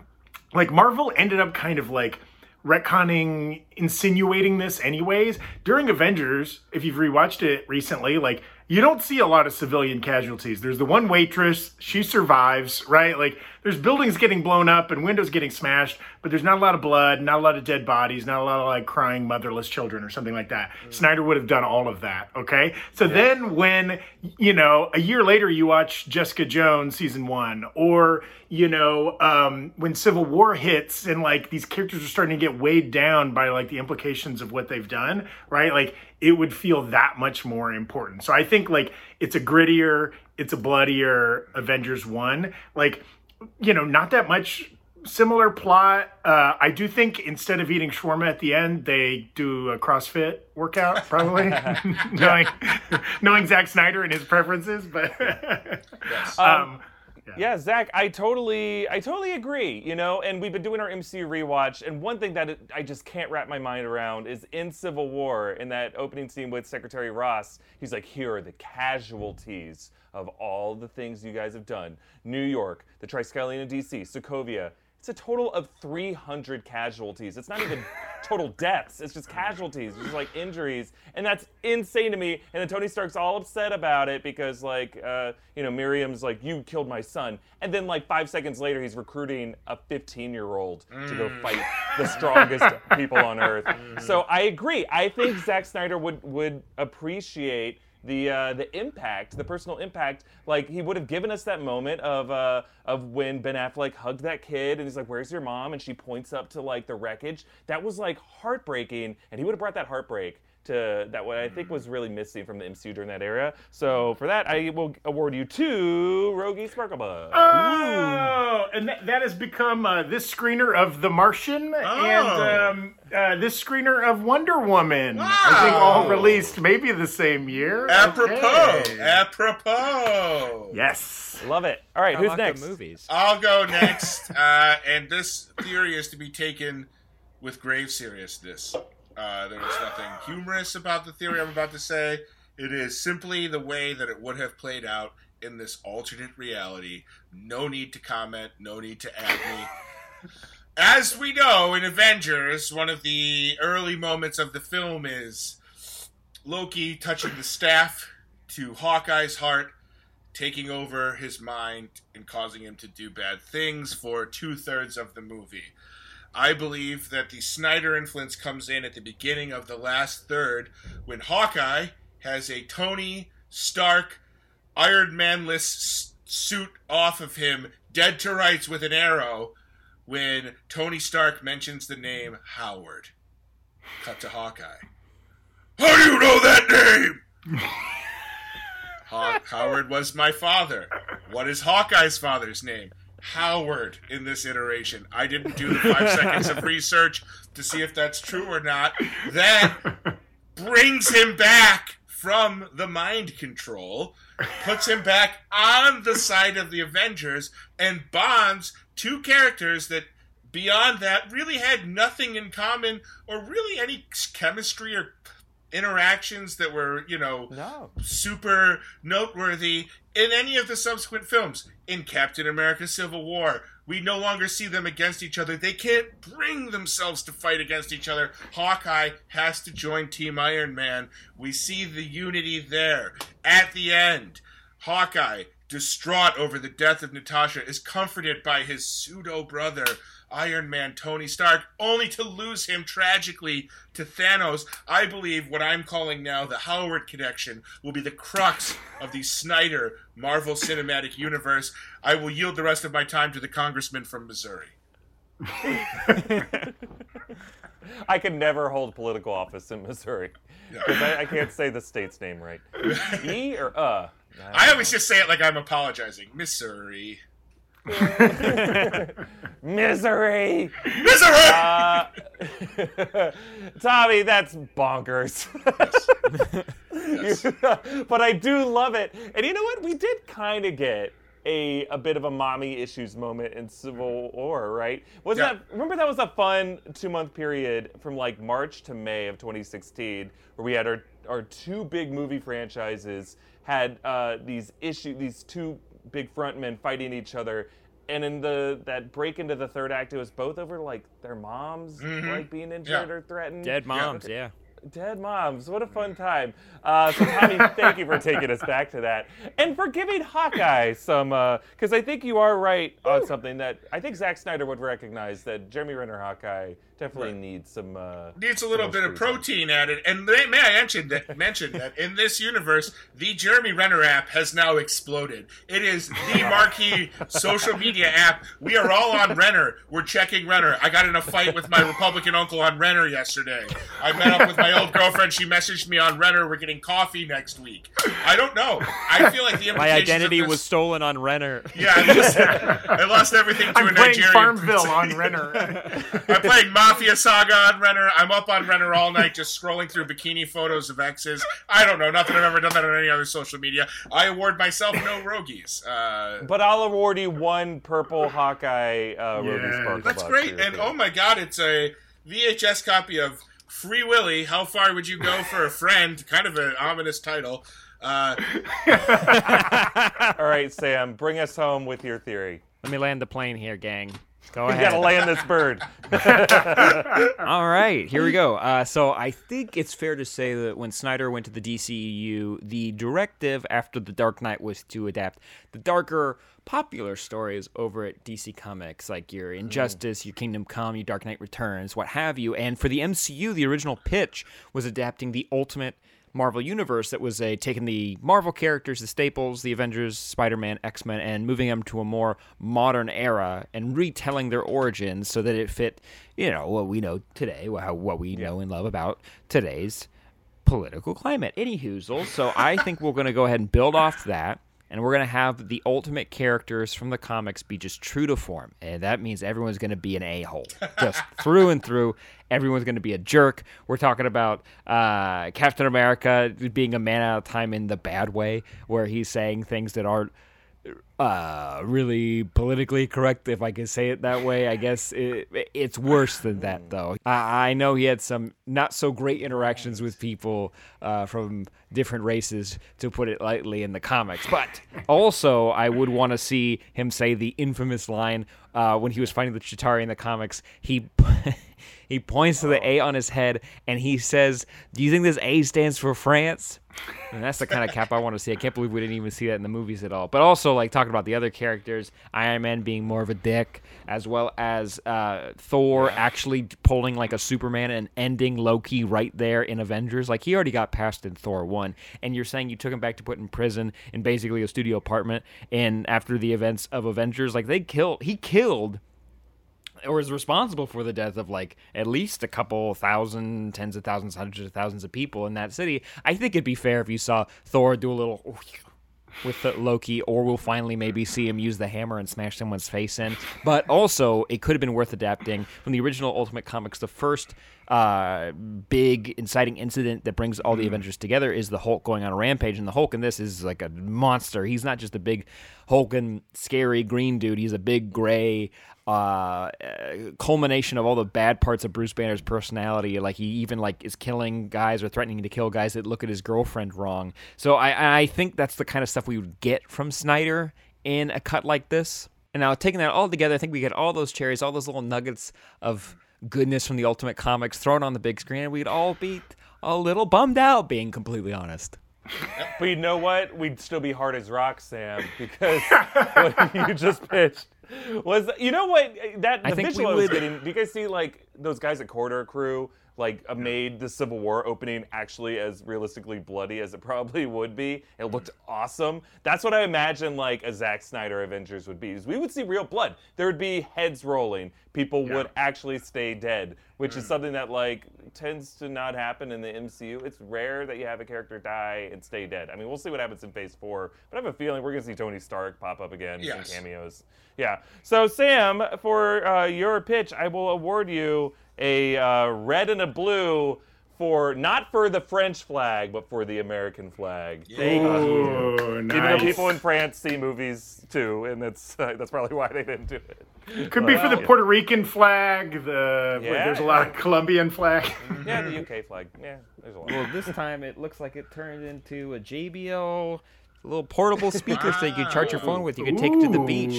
Speaker 2: Like Marvel ended up kind of like retconning, insinuating this anyways. During Avengers, if you've rewatched it recently, like you don't see a lot of civilian casualties. There's the one waitress, she survives, right? Like there's buildings getting blown up and windows getting smashed, but there's not a lot of blood, not a lot of dead bodies, not a lot of like crying motherless children or something like that. Snyder would have done all of that, okay? So then when, you know, a year later you watch Jessica Jones season 1 or, you know, um when Civil War hits and like these characters are starting to get weighed down by like the implications of what they've done, right? Like it would feel that much more important. So I think like it's a grittier, it's a bloodier Avengers 1. Like you know, not that much similar plot. Uh, I do think instead of eating shawarma at the end, they do a CrossFit workout, probably, knowing knowing Zack Snyder and his preferences. But um,
Speaker 4: Yeah, Zach, I totally, I totally agree. You know, and we've been doing our MCU rewatch, and one thing that I just can't wrap my mind around is in Civil War, in that opening scene with Secretary Ross, he's like, "Here are the casualties of all the things you guys have done: New York, the Triskelion of DC, Sokovia." It's a total of 300 casualties. It's not even total deaths. It's just casualties. It's just like injuries, and that's insane to me. And then Tony Stark's all upset about it because, like, uh, you know, Miriam's like, "You killed my son," and then like five seconds later, he's recruiting a 15-year-old to go fight the strongest people on Earth. So I agree. I think Zack Snyder would would appreciate the uh, the impact, the personal impact. Like he would have given us that moment of uh, of when Ben Affleck hugged that kid and he's like, "Where's your mom?" and she points up to like the wreckage. That was like heartbreaking, and he would have brought that heartbreak to that what I think was really missing from the MCU during that era. So for that, I will award you two Rogie Sparklebug.
Speaker 2: oh, and that, that has become uh, this screener of The Martian and um, uh, this screener of Wonder Woman. I think all released maybe the same year.
Speaker 3: Apropos.
Speaker 2: Okay.
Speaker 3: Apropos.
Speaker 2: Yes.
Speaker 4: Love it. All right,
Speaker 1: I
Speaker 4: who's
Speaker 1: like
Speaker 4: next?
Speaker 1: movies.
Speaker 3: I'll go next. uh, and this theory is to be taken with grave seriousness. Uh, there is nothing humorous about the theory I'm about to say. It is simply the way that it would have played out in this alternate reality. No need to comment, no need to add me. As we know in Avengers, one of the early moments of the film is Loki touching the staff to Hawkeye's heart, taking over his mind and causing him to do bad things for two thirds of the movie. I believe that the Snyder influence comes in at the beginning of the last third when Hawkeye has a Tony Stark Iron Manless suit off of him, dead to rights with an arrow, when Tony Stark mentions the name Howard. Cut to Hawkeye. How do you know that name? Haw- Howard was my father. What is Hawkeye's father's name? Howard in this iteration. I didn't do the five seconds of research to see if that's true or not. That brings him back from the mind control, puts him back on the side of the Avengers, and bonds two characters that beyond that really had nothing in common or really any chemistry or interactions that were, you know,
Speaker 4: No.
Speaker 3: super noteworthy in any of the subsequent films. In Captain America Civil War, we no longer see them against each other. They can't bring themselves to fight against each other. Hawkeye has to join Team Iron Man. We see the unity there. At the end, Hawkeye, distraught over the death of Natasha, is comforted by his pseudo brother, Iron Man Tony Stark, only to lose him tragically to Thanos. I believe what I'm calling now the Howard connection will be the crux of the Snyder Marvel Cinematic Universe. I will yield the rest of my time to the congressman from Missouri.
Speaker 4: I could never hold political office in Missouri because I, I can't say the state's name right. E or uh?
Speaker 3: I always just say it like I'm apologizing. Missouri.
Speaker 4: Misery.
Speaker 3: Misery.
Speaker 4: Uh, Tommy, that's bonkers. but I do love it. And you know what? We did kind of get a a bit of a mommy issues moment in Civil War, right? Was
Speaker 3: Yeah.
Speaker 4: that remember that was a fun two month period from like March to May of 2016 where we had our our two big movie franchises had uh, these issue these two big frontmen fighting each other. And in the that break into the third act, it was both over like their moms like being injured
Speaker 3: Yeah.
Speaker 4: or threatened.
Speaker 1: Dead moms, yeah.
Speaker 4: Dead moms. What a fun time. Uh, so, Tommy, thank you for taking us back to that. And for giving Hawkeye some, because I think you are right on something that I think Zack Snyder would recognize that Jeremy Renner Hawkeye definitely needs some. Uh,
Speaker 3: needs a little bit of
Speaker 4: screen time.
Speaker 3: protein added. And may, may I mention that, mention that in this universe, the Jeremy Renner app has now exploded. It is the marquee social media app. We are all on Renner. We're checking Renner. I got in a fight with my Republican uncle on Renner yesterday. I met up with my old girlfriend. She messaged me on Renner. We're getting coffee next week. I don't know. I feel like the
Speaker 1: My identity
Speaker 3: this-
Speaker 1: was stolen on Renner.
Speaker 3: Yeah, I lost, I lost everything to
Speaker 2: I'm
Speaker 3: a
Speaker 2: playing
Speaker 3: Nigerian.
Speaker 2: Farmville on Renner.
Speaker 3: I'm playing Mafia Saga on Renner. I'm up on Renner all night just scrolling through bikini photos of exes. I don't know. Not that I've ever done that on any other social media. I award myself no rogies. Uh,
Speaker 4: But I'll award you one purple Hawkeye uh, Ruby
Speaker 2: Yes.
Speaker 4: Sparkle
Speaker 3: that's great. And oh my god, it's a VHS copy of Free Willy. How far would you go for a friend? Kind of an ominous title. Uh,
Speaker 4: All right, Sam, bring us home with your theory.
Speaker 1: Let me land the plane here, gang. Go
Speaker 4: You
Speaker 1: ahead.
Speaker 4: gotta land this bird.
Speaker 1: All right, here we go. Uh, so I think it's fair to say that when Snyder went to the DCEU, the directive after The Dark Knight was to adapt the darker, popular stories over at DC Comics, like your Injustice, your Kingdom Come, your Dark Knight Returns, what have you. And for the MCU, the original pitch was adapting the Ultimate Marvel Universe that was a taking the Marvel characters, the staples, the Avengers, Spider-Man, X-Men, and moving them to a more modern era and retelling their origins so that it fit, you know, what we know today, what we know and love about today's political climate. Any. So I think we're going to go ahead and build off that. And we're going to have the ultimate characters from the comics be just true to form. And that means everyone's going to be an a hole. Just through and through. Everyone's going to be a jerk. We're talking about uh, Captain America being a man out of time in the bad way, where he's saying things that aren't uh, really politically correct, if I can say it that way. I guess it, it's worse than that, though. I, I know he had some not so great interactions with people uh, from different races, to put it lightly, in the comics. But also, I would want to see him say the infamous line uh, when he was fighting the Chitauri in the comics. He. He points to the A on his head and he says, Do you think this A stands for France? And that's the kind of cap I want to see. I can't believe we didn't even see that in the movies at all. But also, like, talking about the other characters, Iron Man being more of a dick, as well as uh, Thor actually pulling like a Superman and ending Loki right there in Avengers. Like, he already got past in Thor 1. And you're saying you took him back to put in prison in basically a studio apartment. And after the events of Avengers, like, they killed, he killed or is responsible for the death of like at least a couple thousand, tens of thousands, hundreds of thousands of people in that city. I think it'd be fair if you saw Thor do a little with the Loki, or we'll finally maybe see him use the hammer and smash someone's face in. But also, it could have been worth adapting from the original Ultimate Comics. The first uh, big inciting incident that brings all the Avengers together is the Hulk going on a rampage, and the Hulk in this is like a monster. He's not just a big hulking, scary green dude. He's a big gray uh, culmination of all the bad parts of Bruce Banner's personality. Like he even like is killing guys or threatening to kill guys that look at his girlfriend wrong. So I I think that's the kind of stuff we would get from Snyder in a cut like this. And now taking that all together, I think we get all those cherries, all those little nuggets of goodness from the Ultimate Comics thrown on the big screen, and we'd all be a little bummed out, being completely honest.
Speaker 4: But you know what? We'd still be hard as rock, Sam, because what you just pitched was. You know what? That the
Speaker 1: I think
Speaker 4: visual
Speaker 1: we
Speaker 4: I was getting. Do you guys see like those guys at Corridor Crew? Like uh, made the Civil War opening actually as realistically bloody as it probably would be. It looked awesome. That's what I imagine like a Zack Snyder Avengers would be. Is we would see real blood. There would be heads rolling. People would actually stay dead, which is something that like tends to not happen in the MCU. It's rare that you have a character die and stay dead. I mean, we'll see what happens in Phase Four, but I have a feeling we're gonna see Tony Stark pop up again
Speaker 3: Yes.
Speaker 4: in cameos. Yeah. So Sam, for uh, your pitch, I will award you a uh, red and a blue for not for the French flag, but for the American flag.
Speaker 3: Thank
Speaker 2: Ooh,
Speaker 4: Even though people in France see movies too, and that's uh, that's probably why they didn't do it.
Speaker 2: Could be for the Puerto Rican flag. The
Speaker 4: Yeah.
Speaker 2: there's a lot of Colombian flag.
Speaker 4: Yeah, the UK flag. Yeah, there's a lot.
Speaker 1: Well, this time it looks like it turned into a JBL little portable speaker so you could charge your phone with. You could take it to the beach.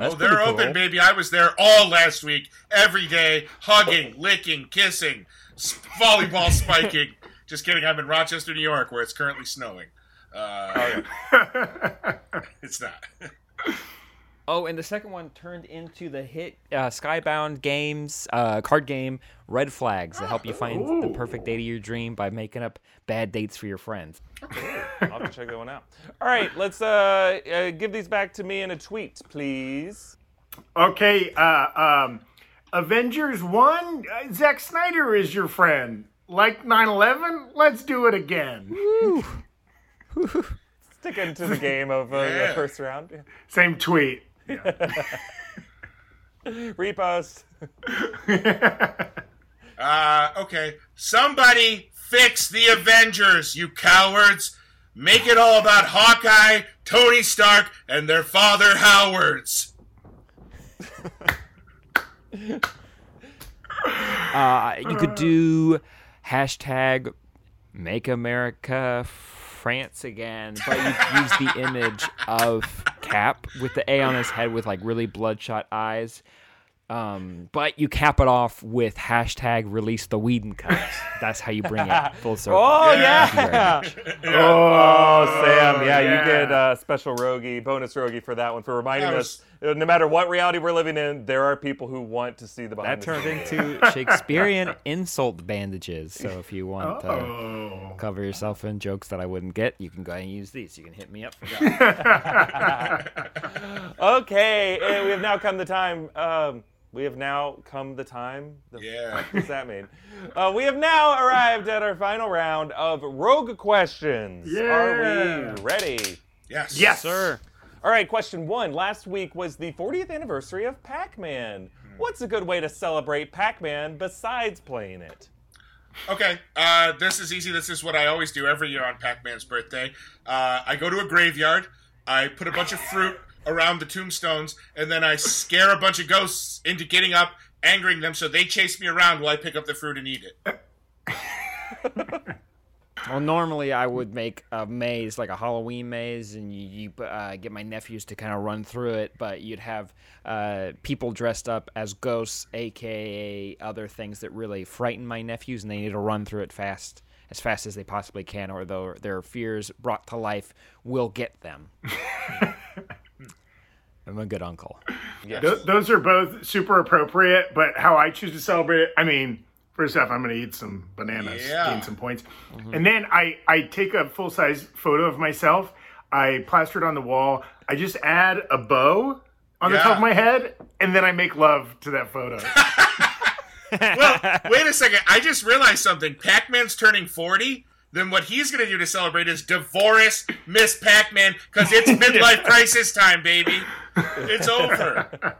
Speaker 1: That's
Speaker 3: Oh, they're
Speaker 1: cool.
Speaker 3: open, baby. I was there all last week, every day, hugging, licking, kissing, volleyball spiking. Just kidding. I'm in Rochester, New York, where it's currently snowing. Uh, it's not.
Speaker 1: Oh, and the second one turned into the hit uh, Skybound Games uh, card game Red Flags that help you find the perfect date of your dream by making up bad dates for your friends.
Speaker 4: I'll have to check that one out. All right, let's uh, uh, give these back to me in a tweet, please.
Speaker 2: Okay, uh, um, Avengers 1, uh, Zack Snyder is your friend. Like 9 11? Let's do it again.
Speaker 4: Sticking to the game of uh, the
Speaker 3: Yeah.
Speaker 4: first round.
Speaker 2: Same tweet.
Speaker 4: Repost.
Speaker 3: Uh, okay. Somebody fix the Avengers, you cowards. Make it all about Hawkeye, Tony Stark, and their father Howards.
Speaker 1: Uh, you could do hashtag Make America France again, but you use the image of Cap with the A on his head with like really bloodshot eyes. Um, but you cap it off with hashtag release the Whedon cuts. That's how you bring it full circle.
Speaker 4: Oh
Speaker 3: Yeah.
Speaker 4: yeah! Oh Sam, yeah,
Speaker 2: yeah.
Speaker 4: you get uh, special Rogie, bonus Rogie for that one for reminding
Speaker 3: That
Speaker 4: us. Uh, No matter what reality we're living in, there are people who want to see the behind
Speaker 1: That
Speaker 4: the
Speaker 1: turned into Shakespearean insult bandages. So if you want to
Speaker 2: Oh.
Speaker 1: cover yourself in jokes that I wouldn't get, you can go ahead and use these. You can hit me up for that.
Speaker 4: Okay, and we have now come the time. Um, we have now come the time. The
Speaker 3: Yeah.
Speaker 4: What does that mean? Uh, we have now arrived at our final round of rogue questions.
Speaker 2: Yeah.
Speaker 4: Are we ready?
Speaker 3: Yes.
Speaker 2: Yes.
Speaker 1: Sir.
Speaker 4: All right, question one. Last week was the 40th anniversary of Pac Man. What's a good way to celebrate Pac Man besides playing it?
Speaker 3: Okay, uh, this is easy. This is what I always do every year on Pac Man's birthday. Uh, I go to a graveyard I put a bunch of fruit around the tombstones, and then I scare a bunch of ghosts into getting up, angering them, so they chase me around while I pick up the fruit and eat it.
Speaker 1: Well, normally I would make a maze, like a Halloween maze, and you, you uh, get my nephews to kind of run through it. But you'd have uh, people dressed up as ghosts, aka other things that really frighten my nephews, and they need to run through it fast, as fast as they possibly can, or though their fears brought to life will get them. I'm a good uncle.
Speaker 4: Yes.
Speaker 2: Th- those are both super appropriate, but how I choose to celebrate it, I mean, first off, I'm going to eat some bananas,
Speaker 3: Yeah.
Speaker 2: gain some points. Mm-hmm. And then I, I take a full size photo of myself, I plaster it on the wall, I just add a bow on the top of my head, and then I make love to that photo.
Speaker 3: Well, wait a second. I just realized something. Pac Man's turning 40. Then what he's going to do to celebrate is divorce Miss Pac Man because it's midlife crisis time, baby. It's over.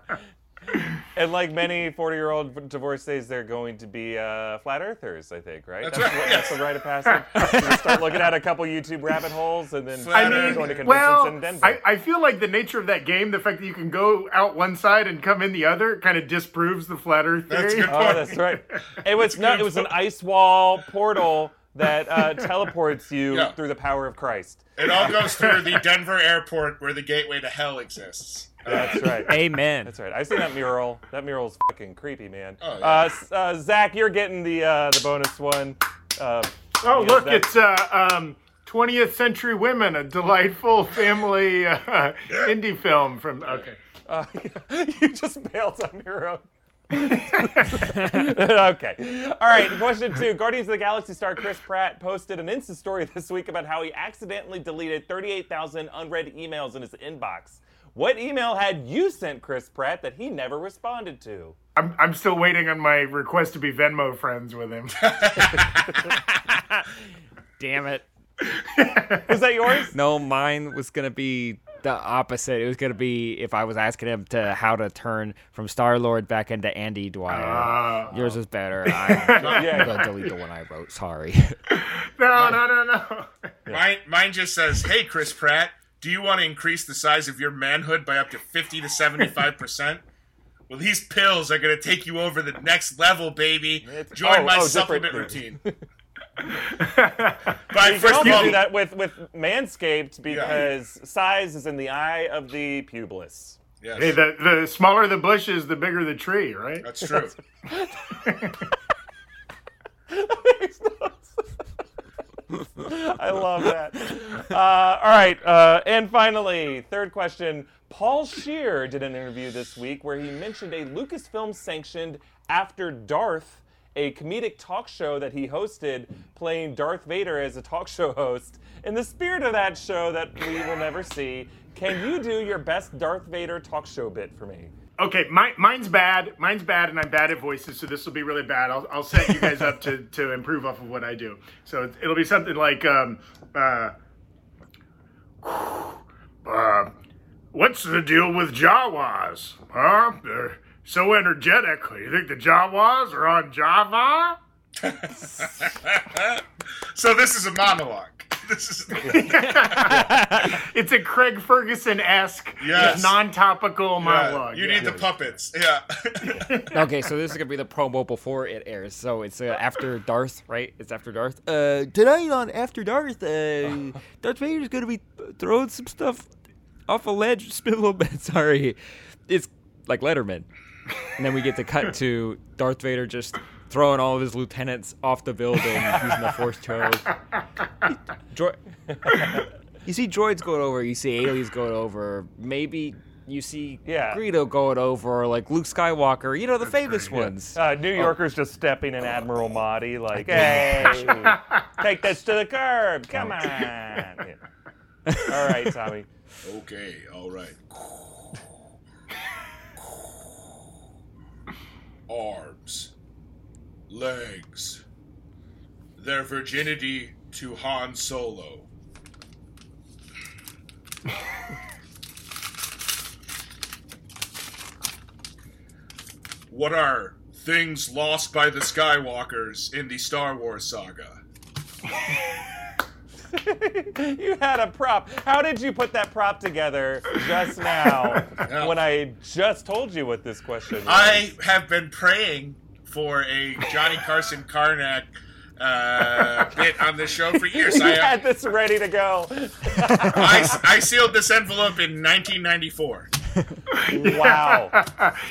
Speaker 4: And like many 40 year old divorcees, they're going to be uh, flat earthers, I think, right?
Speaker 3: That's right,
Speaker 4: what-
Speaker 3: yes.
Speaker 4: that's the rite of passage. You start looking at a couple YouTube rabbit holes and then
Speaker 2: I
Speaker 3: Earth.
Speaker 4: going to
Speaker 2: mean,
Speaker 4: conventions
Speaker 2: well,
Speaker 4: in Denver.
Speaker 2: I, I feel like the nature of that game, the fact that you can go out one side and come in the other, kind of disproves the flat Earth theory.
Speaker 3: That's a good
Speaker 4: Oh, that's right. It was no, it was an ice wall portal that uh, teleports you
Speaker 3: Yeah.
Speaker 4: through the power of Christ.
Speaker 3: It all goes through the Denver airport where the gateway to hell exists.
Speaker 4: That's right.
Speaker 1: Amen.
Speaker 4: That's right. I've seen that mural. That mural's fucking creepy, man.
Speaker 3: Oh, yeah.
Speaker 4: uh, uh, Zach, you're getting the uh, the bonus one. Uh,
Speaker 2: Oh,
Speaker 4: Yeah,
Speaker 2: look,
Speaker 4: that-
Speaker 2: it's uh, um, 20th Century Women, a delightful family uh, indie film from. Okay.
Speaker 4: uh, you just bailed on your own. okay. All right. Question two. Guardians of the Galaxy star Chris Pratt posted an Insta story this week about how he accidentally deleted 38,000 unread emails in his inbox. What email had you sent Chris Pratt that he never responded to?
Speaker 2: I'm, I'm still waiting on my request to be Venmo friends with him.
Speaker 1: Damn it.
Speaker 4: Was that yours?
Speaker 1: No, mine was gonna be the opposite. It was gonna be if I was asking him to how to turn from Star Lord back into Andy Dwyer.
Speaker 2: Ah.
Speaker 1: Yours was better. I'm
Speaker 4: Yeah.
Speaker 1: gonna delete the one I wrote. Sorry.
Speaker 2: No, no, no, no.
Speaker 3: Mine, mine just says, "Hey, Chris Pratt, do you want to increase the size of your manhood by up to fifty to seventy-five percent? Well, these pills are going to take you over the next level, baby. Join
Speaker 4: oh,
Speaker 3: my
Speaker 4: oh,
Speaker 3: supplement routine." But
Speaker 4: You can
Speaker 3: first of all,
Speaker 4: do that with, with Manscaped because size is in the eye of the pubis.
Speaker 3: yes,
Speaker 2: Hey, the, the smaller the bush is, the bigger the tree, right?
Speaker 3: that's true.
Speaker 4: I love that. Uh, all right, uh, and finally, third question. Paul Scheer did an interview this week where he mentioned a Lucasfilm sanctioned After Darth, a comedic talk show that he hosted, playing Darth Vader as a talk show host. In the spirit of that show that we will never see, can you do your best Darth Vader talk show bit for me?
Speaker 2: Okay, my, mine's bad. Mine's bad, and I'm bad at voices, so this will be really bad. I'll, I'll set you guys up to, to improve off of what I do. So it- it'll be something like, um, uh, uh, what's the deal with Jawas? Huh? They're so energetic. You think the Jawas are on Java?
Speaker 3: so this is a monologue. This is
Speaker 2: It's a Craig Ferguson esque,
Speaker 3: Yes.
Speaker 2: non-topical monologue.
Speaker 3: you
Speaker 2: yeah.
Speaker 3: need the puppets. Yeah.
Speaker 1: okay, so this is gonna be the promo before it airs. So it's uh, after Darth, right? It's after Darth. Uh, tonight on After Darth, uh, Darth Vader's gonna be throwing some stuff off a ledge. Spin a little bit. Sorry, it's like Letterman. And then we get to cut to Darth Vader just throwing all of his lieutenants off the building using the Force choke. Dro- you see droids going over. You see aliens going over. Maybe you see
Speaker 4: Yeah.
Speaker 1: Greedo going over, or like Luke Skywalker. You know the famous
Speaker 2: great, yeah.
Speaker 1: ones.
Speaker 4: Uh, New Yorkers just stepping in Admiral Motti, like, hey, take this to the curb. Come on. Yeah. All right, Tommy.
Speaker 3: okay. All right. Arms, legs, their virginity to Han Solo. what are things lost by the Skywalkers in the Star Wars saga?
Speaker 4: you had a prop. How did you put that prop together just now
Speaker 3: Yeah.
Speaker 4: when I just told you what this question was?
Speaker 3: I have been praying for a Johnny Carson Karnak uh, bit on this show for years.
Speaker 4: you
Speaker 3: I,
Speaker 4: had this ready to go.
Speaker 3: I, I sealed this envelope in 1994.
Speaker 4: Wow.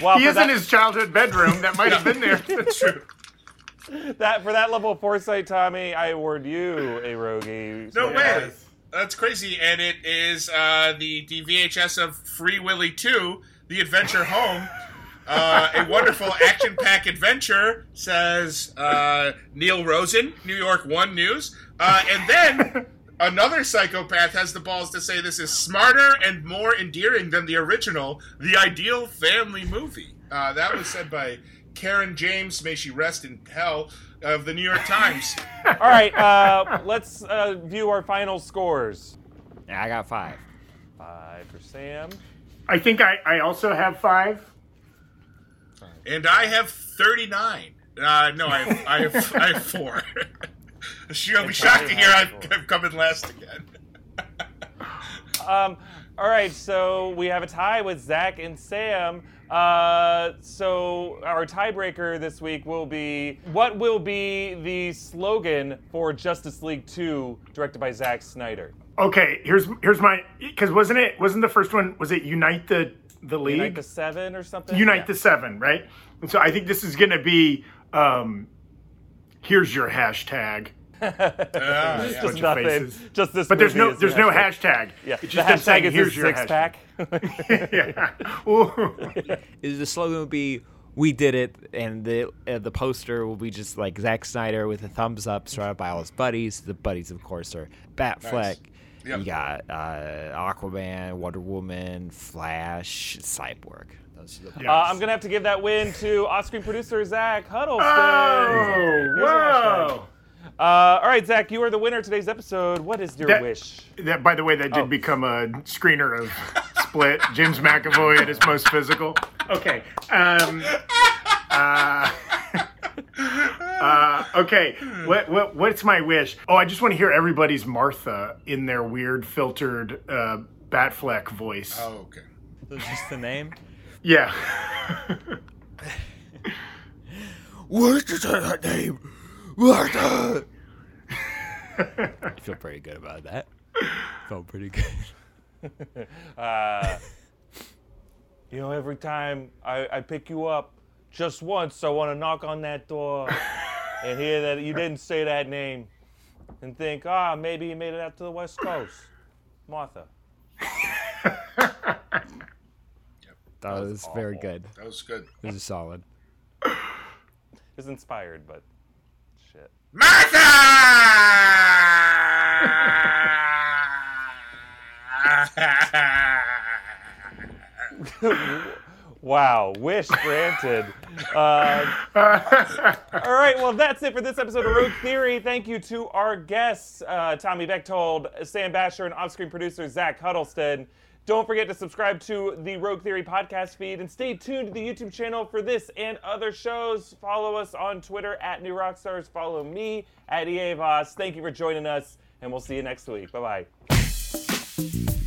Speaker 4: Wow,
Speaker 2: he is
Speaker 4: that,
Speaker 2: in his childhood bedroom. That might have been there.
Speaker 3: That's true.
Speaker 4: That, for that level of foresight, Tommy, I award you a Rogie.
Speaker 3: No way. That's crazy. And it is uh, the DVHS of Free Willy 2, The Adventure Home. Uh, a wonderful action pack adventure, says uh, Neil Rosen, New York One News. Uh, and then another psychopath has the balls to say this is smarter and more endearing than the original, The Ideal Family Movie. Uh, that was said by Caryn James, may she rest in hell, of the New York Times.
Speaker 4: All right, uh, let's uh, view our final scores.
Speaker 1: Yeah, I got five.
Speaker 4: Five for Sam.
Speaker 2: I think I, I also have five.
Speaker 3: and I have 39. Uh, no, I have, I have, I have four. She'll be shocked to hear I've, I've come in last again.
Speaker 4: Um, all right, so we have a tie with Zach and Sam. Uh, so our tiebreaker this week will be what will be the slogan for Justice League 2, directed by Zack Snyder?
Speaker 2: Okay, here's here's my because wasn't it wasn't the first one was it unite the the league
Speaker 4: Unite the Seven or something?
Speaker 2: unite
Speaker 4: Yeah.
Speaker 2: the seven right? And so I think this is gonna be um, here's your hashtag.
Speaker 3: Uh, yeah.
Speaker 4: Just nothing.
Speaker 2: faces.
Speaker 4: Just this.
Speaker 2: But there's no
Speaker 4: is the
Speaker 2: there's no
Speaker 4: hashtag.
Speaker 2: hashtag.
Speaker 4: Yeah,
Speaker 2: It's
Speaker 4: the
Speaker 2: just saying,
Speaker 4: hashtag is
Speaker 2: here's your
Speaker 4: six
Speaker 2: hashtag."
Speaker 4: pack.
Speaker 2: Yeah. Ooh.
Speaker 1: Is the slogan will be "We did it," and the uh, the poster will be just like Zack Snyder with a thumbs up, surrounded by all his buddies. The buddies, of course, are Batfleck.
Speaker 3: Yep.
Speaker 1: You got uh, Aquaman, Wonder Woman, Flash, Cyborg. Those are the
Speaker 2: Yeah.
Speaker 4: Uh, I'm gonna have to give that win to off-screen producer Zach Huddleston.
Speaker 2: Oh,
Speaker 4: Here's your
Speaker 2: whoa!
Speaker 4: Uh, all right, Zach, you are the winner of today's episode. What is your
Speaker 2: That-
Speaker 4: wish?
Speaker 2: That, by the way, that did
Speaker 4: Oh.
Speaker 2: become a screener of Split. James McAvoy at his most physical. Okay. Um, uh, uh, okay. What, what what's my wish? Oh, I just want to hear everybody's Martha in their weird filtered uh, Batfleck voice.
Speaker 3: Oh, okay.
Speaker 1: That's just the name.
Speaker 2: Yeah.
Speaker 1: What's the name? Martha. I feel pretty good about that. Felt pretty good.
Speaker 4: Uh, you know, every time I, I pick you up, just once, I want to knock on that door and hear that you didn't say that name and think, ah, maybe you made it out to the West Coast. Martha.
Speaker 1: That was very good.
Speaker 3: That was good.
Speaker 1: This is solid.
Speaker 4: It's inspired, but shit.
Speaker 3: Martha!
Speaker 4: Wow, wish granted. Uh, all right, well, that's it for this episode of Rogue Theory. Thank you to our guests, uh, Tommy Bechtold, Sam Bashor, and off-screen producer Zach Huddleston. Don't forget to subscribe to the Rogue Theory podcast feed and stay tuned to the YouTube channel for this and other shows. Follow us on Twitter at New Rockstars. Follow me at EA Voss. Thank you for joining us, and we'll see you next week. Bye bye.